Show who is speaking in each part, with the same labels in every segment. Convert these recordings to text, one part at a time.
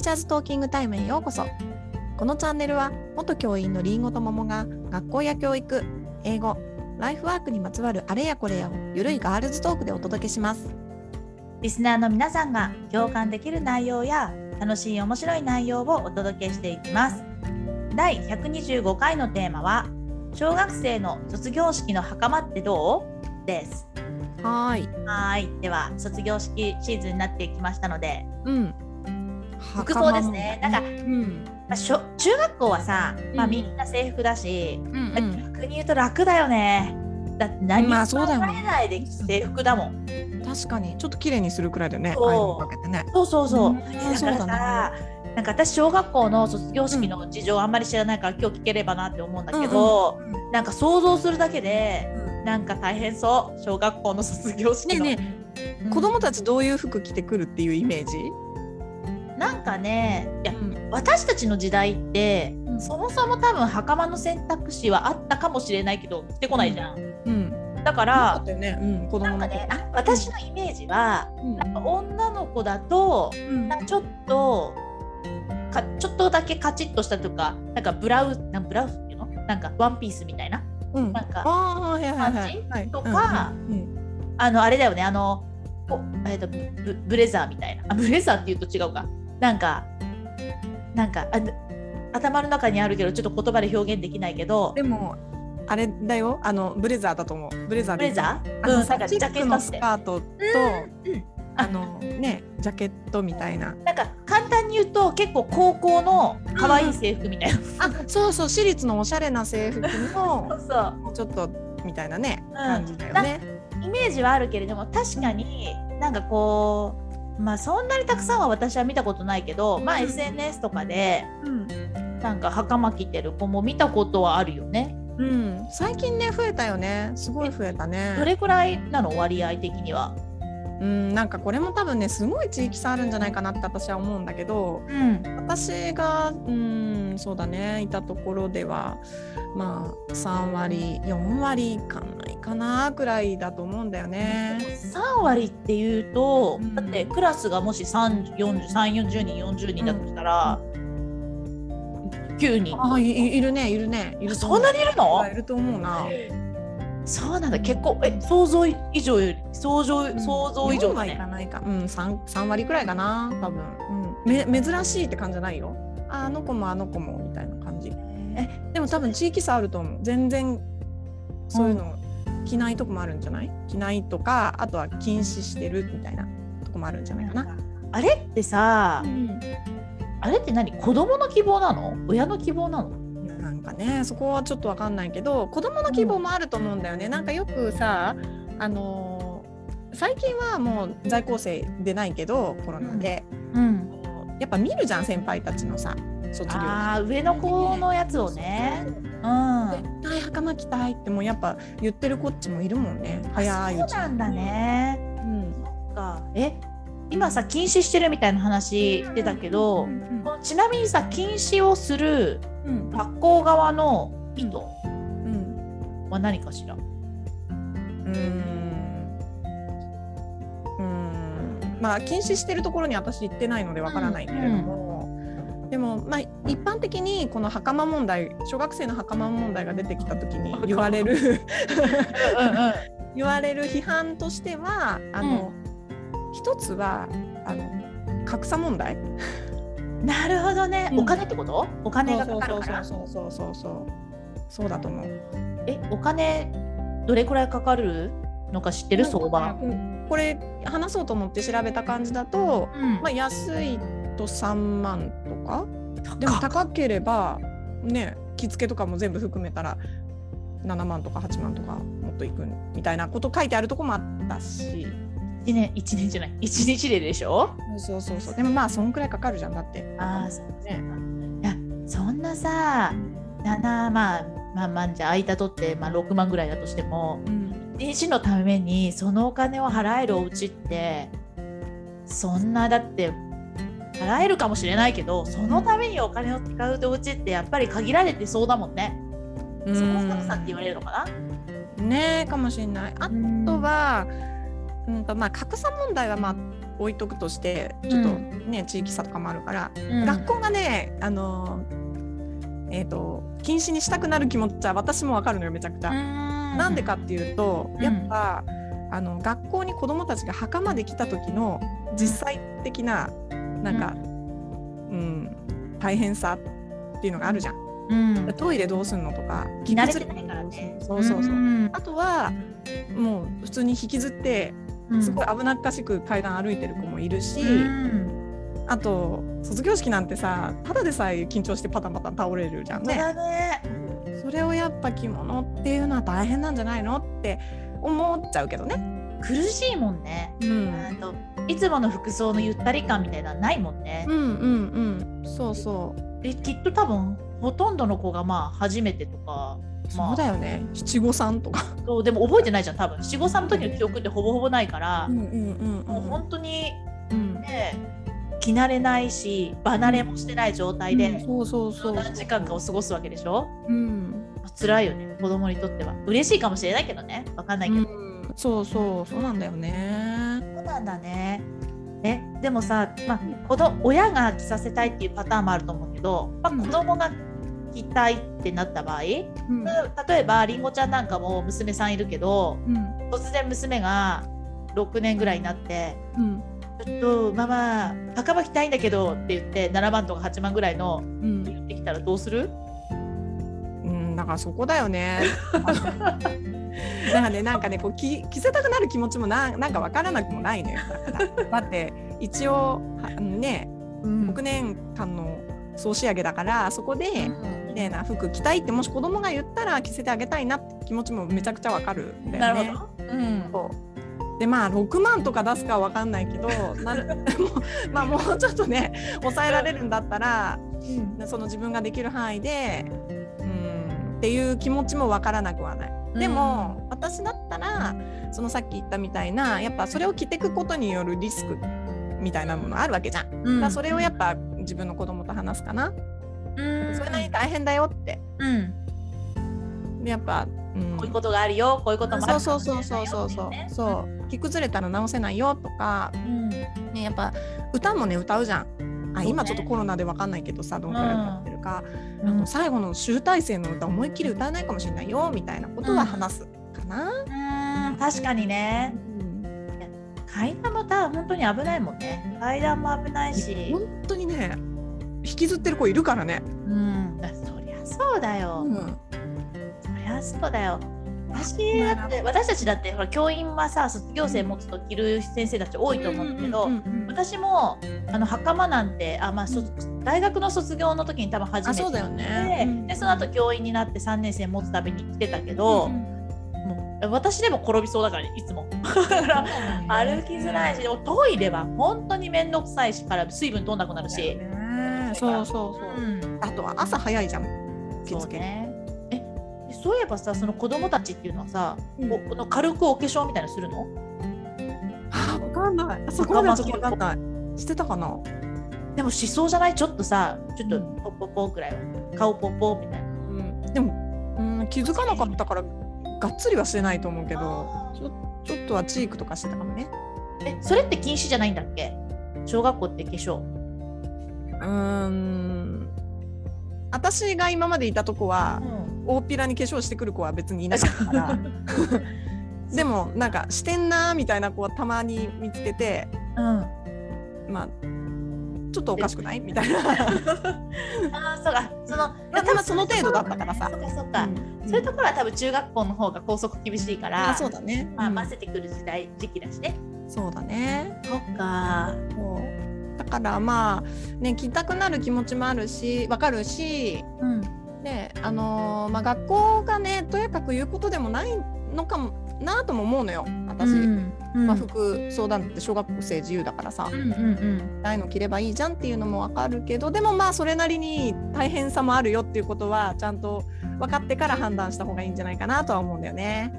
Speaker 1: ーチャーズトーキングタイムへようこそ。このチャンネルは元教員のりんごと桃が学校や教育英語ライフワークにまつわるあれやこれやをゆるいガールズトークでお届けします。
Speaker 2: リスナーの皆さんが共感できる内容や楽しい面白い内容をお届けしていきます。第125回のテーマは小学生の卒業式の袴ってどう？です。
Speaker 1: はーい。
Speaker 2: はい。では卒業式シーズンになってきましたので
Speaker 1: うん
Speaker 2: 服装ですね。なんか
Speaker 1: うん。
Speaker 2: まあ、しょ中学校はさ、まあ、
Speaker 1: うん
Speaker 2: みんな制服だし、
Speaker 1: うんうん。
Speaker 2: 逆に言うと楽だよね。だって何も
Speaker 1: まあそうだよね。
Speaker 2: 考えないで制服だもん、
Speaker 1: 確かに。ちょっと綺麗にするくらいだよね。
Speaker 2: そう。
Speaker 1: ね。
Speaker 2: そうそうそう、
Speaker 1: うん。
Speaker 2: だからさなんか私小学校の卒業式の事情あんまり知らないから今日聞ければなって思うんだけど、なんか想像するだけでなんか大変そう。小学校の卒業式の。
Speaker 1: ねえねえ。
Speaker 2: うん。
Speaker 1: 子供たちどういう服着てくるっていうイメージ？
Speaker 2: なんかねいや
Speaker 1: うん
Speaker 2: 私たちの時代って、
Speaker 1: うん。
Speaker 2: そもそも多分袴の選択肢はあったかもしれないけど着てこないじゃん、
Speaker 1: うん。
Speaker 2: だか
Speaker 1: あ
Speaker 2: ら
Speaker 1: うん子供の
Speaker 2: なんかねあ私のイメージは、
Speaker 1: うん。
Speaker 2: なんか女の子だと
Speaker 1: うん。
Speaker 2: なんかちょっとかちょっとだけカチッとしたとかなんかブラウスなんブラウスっていうの？なんかワンピースみたいな？
Speaker 1: うん。
Speaker 2: なんか感じ？
Speaker 1: はい。
Speaker 2: とかあのあれだよねあのこえー、とブブレザーみたいな。あブレザーって言うと違うかなんかなんかあ頭の中にあるけどちょっと言葉で表現できないけど。
Speaker 1: でもあれだよ。あのブレザーだと思う。ブレザーで
Speaker 2: ブレザー？うんなんかジャケット
Speaker 1: スカートと
Speaker 2: うん
Speaker 1: あのねジャケットみたいな。
Speaker 2: なんか簡単に言うと結構高校の可愛い制服みたいな、
Speaker 1: あそうそう。私立のおしゃれな制服
Speaker 2: そ
Speaker 1: の
Speaker 2: うそう。
Speaker 1: ちょっとみたいなね
Speaker 2: ん。
Speaker 1: 感じだよね。
Speaker 2: イメージはあるけれども確かになんかこうまあそんなにたくさんは私は見たことないけどまあ SNS とかで
Speaker 1: うん。
Speaker 2: なんか袴着てる子も見たことはあるよね。
Speaker 1: うん。最近ね増えたよね。すごい増えたね。
Speaker 2: どれくらいなの？割合的には。
Speaker 1: うんなんかこれも多分ねすごい地域差あるんじゃないかなって私は思うんだけど
Speaker 2: うん。
Speaker 1: 私がうんそうだねいたところではまあ3割4割いかないかなくらいだと思うんだよね。
Speaker 2: 3割っていうと、
Speaker 1: うん
Speaker 2: だってクラスがもし3 40 40人40人だとしたら、9人
Speaker 1: あいいいるねいるねいる
Speaker 2: そんなにいるの？
Speaker 1: いると思うな。
Speaker 2: そうなんだ結構え想像以上より想像,、想像以上
Speaker 1: 4はいかないか。うん三三割くらいかな多分。うんめ珍しいって感じじゃないよ。ああの子もあの子もみたいな感じ。
Speaker 2: え
Speaker 1: でも多分地域差あると思う。全然そういうの着ないとこもあるんじゃない？着ないとかあとは禁止してるみたいなとこもあるんじゃないかな。
Speaker 2: あれってさ、
Speaker 1: うん
Speaker 2: あれって何？子供の希望なの？親の希望なの？
Speaker 1: なんかねそこはちょっとわかんないけど子供の希望もあると思うんだよね。なんかよくさあのー最近はもう在校生でないけどコロナで、
Speaker 2: うん。
Speaker 1: やっぱ見るじゃん先輩たちのさ卒業
Speaker 2: ああ上の子のやつをね。うん
Speaker 1: 絶対袴着たいってもうやっぱ言ってるこっちもいるもんね。早いうち
Speaker 2: そうなんだね。
Speaker 1: うん。
Speaker 2: そっか。え今さ禁止してるみたいな話出たけど、ちなみにさ禁止をする
Speaker 1: うん。
Speaker 2: 学校側の意図
Speaker 1: うん
Speaker 2: は何かしら、
Speaker 1: うーん。うーん。まあ禁止してるところに私行ってないのでわからないけれども、でもまあ一般的にこの袴問題小学生の袴問題が出てきた時に言われる
Speaker 2: うんうん
Speaker 1: 言われる批判としてはあの、一つはあの格差問題？
Speaker 2: なるほどね、
Speaker 1: うん。
Speaker 2: お金ってこと？お金がかかるから。
Speaker 1: そうそうそうそうそうそうだと思う。
Speaker 2: えお金どれくらいかかるのか知ってる？相場、
Speaker 1: うん。これ話そうと思って調べた感じだと、
Speaker 2: うん。
Speaker 1: まあ、安いと3万とか？でも高ければね着付けとかも全部含めたら7万とか8万とかもっといくみたいなこと書いてあるとこもあったし
Speaker 2: 1年一年じゃない。1日ででしょ？
Speaker 1: そうそうそう。でもまあそんくらいかかるじゃんだって。
Speaker 2: ああそう
Speaker 1: ね。
Speaker 2: いやそんなさ7まあまあまあじゃあ間取って、まあ、6万ぐらいだとしても
Speaker 1: うん。
Speaker 2: 一日のためにそのお金を払えるお家ってそんなだって払えるかもしれないけどそのためにお金を使うお家ってやっぱり限られてそうだもんね。
Speaker 1: うん。
Speaker 2: そこ格差って言われるのかな？
Speaker 1: ねえかもしれない。あとは、うんとまあ、格差問題は、まあ、置いとくとしてちょっとね、地域差とかもあるから、学校がねあのえー、と禁止にしたくなる気持ちは私もわかるのよめちゃくちゃ。
Speaker 2: な
Speaker 1: なんでかっていうと、
Speaker 2: うん
Speaker 1: やっぱあの学校に子どもたちが袴で来た時の実際的ななんか、うん大変さっていうのがあるじゃん。
Speaker 2: うん、
Speaker 1: トイレどうすんのとか
Speaker 2: 慣れてないからね。
Speaker 1: そうそうそう。
Speaker 2: ん
Speaker 1: あとはもう普通に引きずって
Speaker 2: うん
Speaker 1: すごい危なっかしく階段歩いてる子もいるし、
Speaker 2: うん
Speaker 1: あと卒業式なんてさただでさえ緊張してパタパタ倒れるじゃんね。
Speaker 2: だね。
Speaker 1: それをやっぱ着物っていうのは大変なんじゃないのって思っちゃうけどね。
Speaker 2: 苦しいもんね。
Speaker 1: うん。
Speaker 2: あといつもの服装のゆったり感みたいなのないもんね。
Speaker 1: う。んうんうん。そうそう。
Speaker 2: できっと多分ほとんどの子がまあ初めてとか。まあ
Speaker 1: そうだよね。七五三とか。
Speaker 2: そうでも覚えてないじゃん多分。七五三の時の記憶ってほぼほぼないから、
Speaker 1: んうん
Speaker 2: もう本当に
Speaker 1: うん。
Speaker 2: ね着慣れないし離れもしてない状態で、
Speaker 1: そうそうそう。
Speaker 2: 何時間かを過ごすわけでしょ？
Speaker 1: うん。
Speaker 2: 辛いよね子供にとっては。嬉しいかもしれないけどね。わかんないけど、
Speaker 1: うんそうそうそうなんだよね。
Speaker 2: そうなんだね。えでもさ、まあ、子ど親が着させたいっていうパターンもあると思うけど、まあ、
Speaker 1: うん。
Speaker 2: 子供が着たいってなった場合、
Speaker 1: うん。
Speaker 2: 例えばりんごちゃんなんかも娘さんいるけど
Speaker 1: うん。
Speaker 2: 突然娘が6年ぐらいになって
Speaker 1: うん「
Speaker 2: ちょっとママ袴着たいんだけど」って言って7万とか8万ぐらいの
Speaker 1: うん。
Speaker 2: 言ってきたらどうする？
Speaker 1: うん、だからそこだよね。なんかね、なんかね、こう着着せたくなる気持ちもななんかわからなくもないのよ。だからだって一応はあのね、6年間の総仕上げだからそこで綺麗な服着たいってもし子供が言ったら着せてあげたいなって気持ちもめちゃくちゃわかるんだよね。
Speaker 2: なるほど。うん
Speaker 1: そうでまあ6万とか出すかは分かんないけど なる もう,、まあ、もうちょっとね抑えられるんだったらその自分ができる範囲でうんっていう気持ちも分からなくはない。でも、私だったらそのさっき言ったみたいなやっぱそれを着てくことによるリスクみたいなものあるわけじゃん。
Speaker 2: うん。
Speaker 1: らそれをやっぱ自分の子供と話すかな。
Speaker 2: うん。
Speaker 1: それなりに大変だよって。
Speaker 2: うん。
Speaker 1: でやっぱ、うん。
Speaker 2: こういうことがあるよ。こういうこともある
Speaker 1: そうそうそうそうそうそうそう。着崩れたら直せないよとか。
Speaker 2: うん。
Speaker 1: ね、やっぱ歌もね歌うじゃん。あ今ちょっとコロナでわかんないけどさどんくらい歌ってるか、
Speaker 2: うん。
Speaker 1: あの最後の集大成の歌思いっきり歌えないかもしれないよみたいなことは話す。かな。
Speaker 2: うん。確かにね。階段もた本当に危ないもんね。階段も危ないし。
Speaker 1: 本当にね引きずってる子いるからね。
Speaker 2: うん。そりゃそうだよ、
Speaker 1: うん。
Speaker 2: そりゃそうだよ。私だって私たちだってほら教員はさ卒業生持つと着る先生たち多いと思うんだけど、私もあの袴なんてあ、まあ、そ大学の卒業の時に多分初めて
Speaker 1: あそうだよね。うん。
Speaker 2: でその後教員になって3年生持つたびに来てたけど、
Speaker 1: うん
Speaker 2: 私でも転びそうだからねいつも。歩きづらいしでもトイレは本当に面倒くさいしから水分取んなくなるし、
Speaker 1: ね。そうそうそう。
Speaker 2: うん。
Speaker 1: あとは朝早いじゃん。受
Speaker 2: そう
Speaker 1: 付
Speaker 2: ね。えでそういえばさその子供たちっていうのはさ、
Speaker 1: うん。
Speaker 2: の軽くお化粧みたいなのするの？
Speaker 1: あわかんない。あそこまではちょっとわかんない。してたかな？
Speaker 2: でもしそうじゃない？ちょっとさちょっと
Speaker 1: うん。
Speaker 2: ポッポッポくらいは。顔ポッポみたいな。
Speaker 1: うん、でも、うん、気づかなかったからがっつりはしてないと思うけどちょちょっとはチークとかしてたかもね。
Speaker 2: えそれって禁止じゃないんだっけ？小学校って化粧。
Speaker 1: うーん。私が今までいたとこは大っぴらに化粧してくる子は別にいなかったから。でもなんかしてんなーみたいな子はたまに見つけて
Speaker 2: うん、
Speaker 1: まあちょっとおかしくない？みたいな。
Speaker 2: ああそうかその
Speaker 1: まあただその程度だったからさ
Speaker 2: そうかそうか、
Speaker 1: うん
Speaker 2: そういうところは多分中学校の方が校則厳しいから
Speaker 1: あそうだね。
Speaker 2: まあ、
Speaker 1: うん
Speaker 2: 混ぜてくる時代時期だしね。
Speaker 1: そうだね。
Speaker 2: そっか。
Speaker 1: そうだからまあね着たくなる気持ちもあるしわかるし
Speaker 2: うん。
Speaker 1: であのーまあ学校がねとやかく言うことでもないのかもなとも思うのよ私、
Speaker 2: うん
Speaker 1: まあ、服相談って小学生自由だからさ、
Speaker 2: うんうんうん。
Speaker 1: ああいうの着ればいいじゃんっていうのもわかるけどでもまあそれなりに大変さもあるよっていうことはちゃんと分かってから判断した方がいいんじゃないかなとは思うんだよね。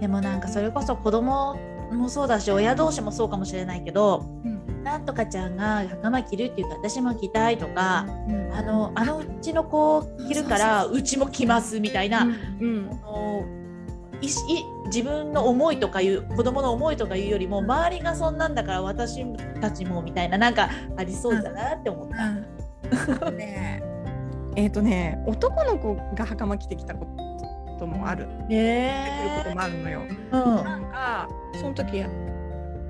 Speaker 2: でもなんかそれこそ子供もそうだし親同士もそうかもしれないけど、なんとかちゃんが袴着るって言うと私も着たいとか、あのあのうちの子着るからうちも着ますみたいな、
Speaker 1: うん。
Speaker 2: あのいしい自分の思いとかいう子供の思いとかいうよりも周りがそんなんだから私たちもみたいななんかありそうだなって思った。
Speaker 1: ね。えっ、とね男の子が袴着てきたこともある。
Speaker 2: ね
Speaker 1: 出てくることもあるのよ。
Speaker 2: うん。
Speaker 1: なんかその時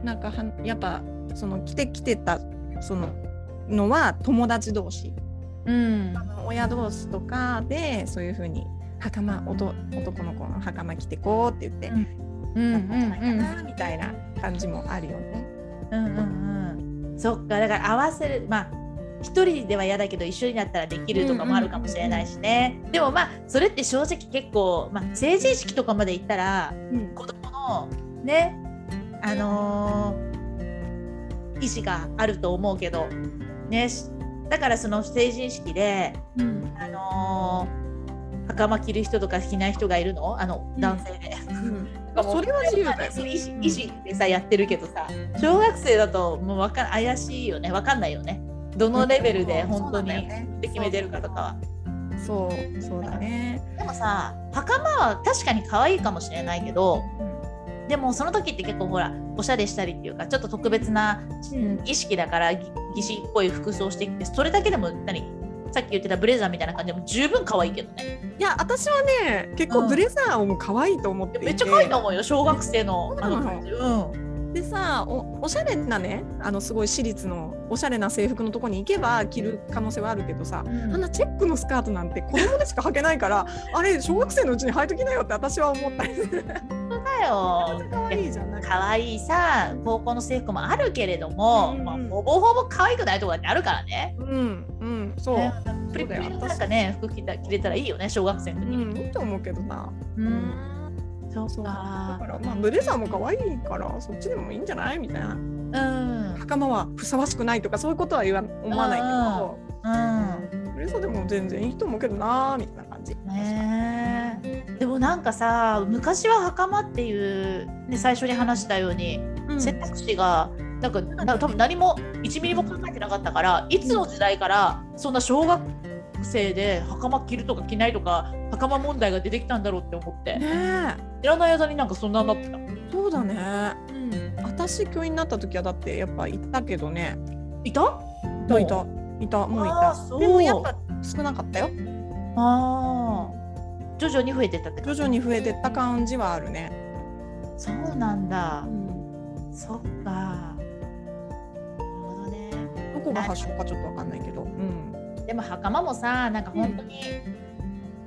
Speaker 1: なんかはやっぱその着てきてたそののは友達同士。
Speaker 2: うん。
Speaker 1: あの親同士とかでそういう風に袴男の子の袴着てこうって言って、
Speaker 2: うん。うん
Speaker 1: なんかじゃないか
Speaker 2: うん
Speaker 1: なみたいな感じもあるよね。
Speaker 2: うんうんうん。そっかだから合わせるまあ一人では嫌だけど一緒になったらできるとかもあるかもしれないしね、でもまあそれって正直結構、まあ、成人式とかまで行ったら
Speaker 1: うん。
Speaker 2: 子供のねあのー意思があると思うけどね。しだからその成人式で
Speaker 1: うん。
Speaker 2: あのー袴着る人とか着ない人がいるの？あの
Speaker 1: うん。
Speaker 2: 男性で。
Speaker 1: それは自由だよ
Speaker 2: それ意思意思でさやってるけどさ小学生だともうわかん怪しいよね。わかんないよね。どのレベルで本当にで決めてるかとかは。
Speaker 1: そう。そうだね。
Speaker 2: でもさ袴は確かに可愛いかもしれないけどでもその時って結構ほらおしゃれしたりっていうかちょっと特別な、うん儀式だからぎ儀式っぽい服装してきてそれだけでも何？さっき言ってたブレザーみたいな感じでも十分可愛いけどね。
Speaker 1: いや私はね結構ブレザーも可愛いと思っていて、
Speaker 2: めっちゃ可愛いと思うよ小学生のあの感じうん。
Speaker 1: でさおおしゃれなねあのすごい私立のおしゃれな制服のとこに行けば着る可能性はあるけどさ、
Speaker 2: うん。
Speaker 1: あんなチェックのスカートなんて子供でしか履けないからあれ小学生のうちに履いときなよって私は思ったりする。
Speaker 2: だよ。
Speaker 1: 可愛いじゃん
Speaker 2: 可愛いさ高校の制服もあるけれども、
Speaker 1: うん。うん
Speaker 2: まあ、ほぼほぼ可愛くないところだってあるからね。
Speaker 1: うんうんそう、
Speaker 2: プリプリなんかね服着た着れたらいいよね小学生の時に。
Speaker 1: うんいいと思うけどな。
Speaker 2: うんそう
Speaker 1: そうだ
Speaker 2: か
Speaker 1: か。らまあブレザーも可愛いからそっちでもいいんじゃないみたいな。
Speaker 2: うん。
Speaker 1: 袴はふさわしくないとかそういうことは言わ思わないけど、
Speaker 2: うん。
Speaker 1: ブレザーでも全然いいと思うけどなみたいな感じ。
Speaker 2: ねえでもなんかさ昔は袴っていう、ね、最初に話したように
Speaker 1: うん
Speaker 2: 選択肢がなんかな多分何も1ミリも考えてなかったからいつの時代からそんな小学生で袴着るとか着ないとか袴問題が出てきたんだろうって思って。
Speaker 1: ね
Speaker 2: 知らない間になんかそんなになってた。
Speaker 1: えそうだね。
Speaker 2: うん、
Speaker 1: 私教員になった時はだってやっぱ行ったけどね。
Speaker 2: いた？
Speaker 1: いたいたいたもういた。
Speaker 2: あーそう
Speaker 1: でもやっぱ少なかったよ。
Speaker 2: あー。徐々に増えてったって
Speaker 1: 徐々に増えてった感じはあるね、
Speaker 2: そうなんだ。
Speaker 1: うん、
Speaker 2: そっか
Speaker 1: こが発祥かちょっとわかんないけど、うん、
Speaker 2: でも袴もさなんか本当に、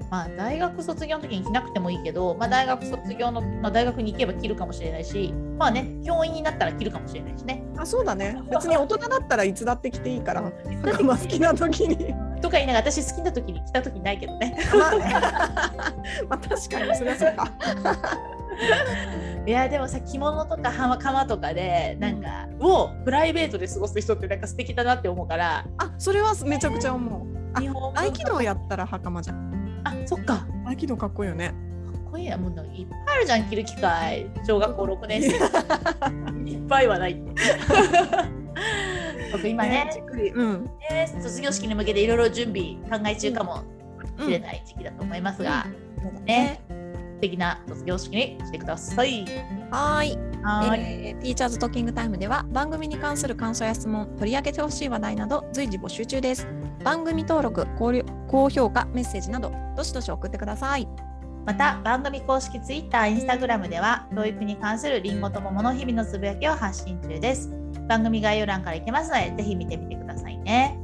Speaker 2: まあ大学卒業の時に着なくてもいいけど、まあ、大学卒業の、まあ、大学に行けば着るかもしれないしまあね教員になったら着るかもしれないしね。
Speaker 1: あそうだね。別に大人だったらいつだって着ていいから。袴好きな時に。
Speaker 2: とか言いながら私好きな時に着た時ないけどね。
Speaker 1: まあね。まあ確かにそりゃそうか
Speaker 2: いやでもさ着物とか袴袴とかでなんか、をプライベートで過ごす人ってなんか素敵だなって思うから
Speaker 1: あそれはめちゃくちゃ思う。あ
Speaker 2: 日本
Speaker 1: 合気道やったら袴じゃん。
Speaker 2: あそっか。か
Speaker 1: 合気道かっこいいよね。
Speaker 2: っこいいなもういっぱいあるじゃん着る機会小学校6年生。いっぱいはない。って僕今ね。
Speaker 1: じっくり。うん。
Speaker 2: ね卒業式に向けていろいろ準備考え中かもしれない時期だと思いますが、ね素敵な卒業式にしてください。
Speaker 1: はーい
Speaker 2: はーい、
Speaker 1: えー、ティーチャーズトッキングタイムでは番組に関する感想や質問取り上げてほしい話題など随時募集中です番組登録高評価メッセージなどどしどし送ってください
Speaker 2: また番組公式 Twitter、Instagram では教育に関するりんごと桃の日々のつぶやきを発信中です。番組概要欄から行けますのでぜひ見てみてくださいね。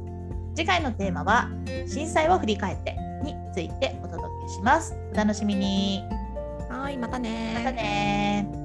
Speaker 2: 次回のテーマは震災を振り返ってについてお届けします。お楽しみに。
Speaker 1: はいまたね
Speaker 2: またね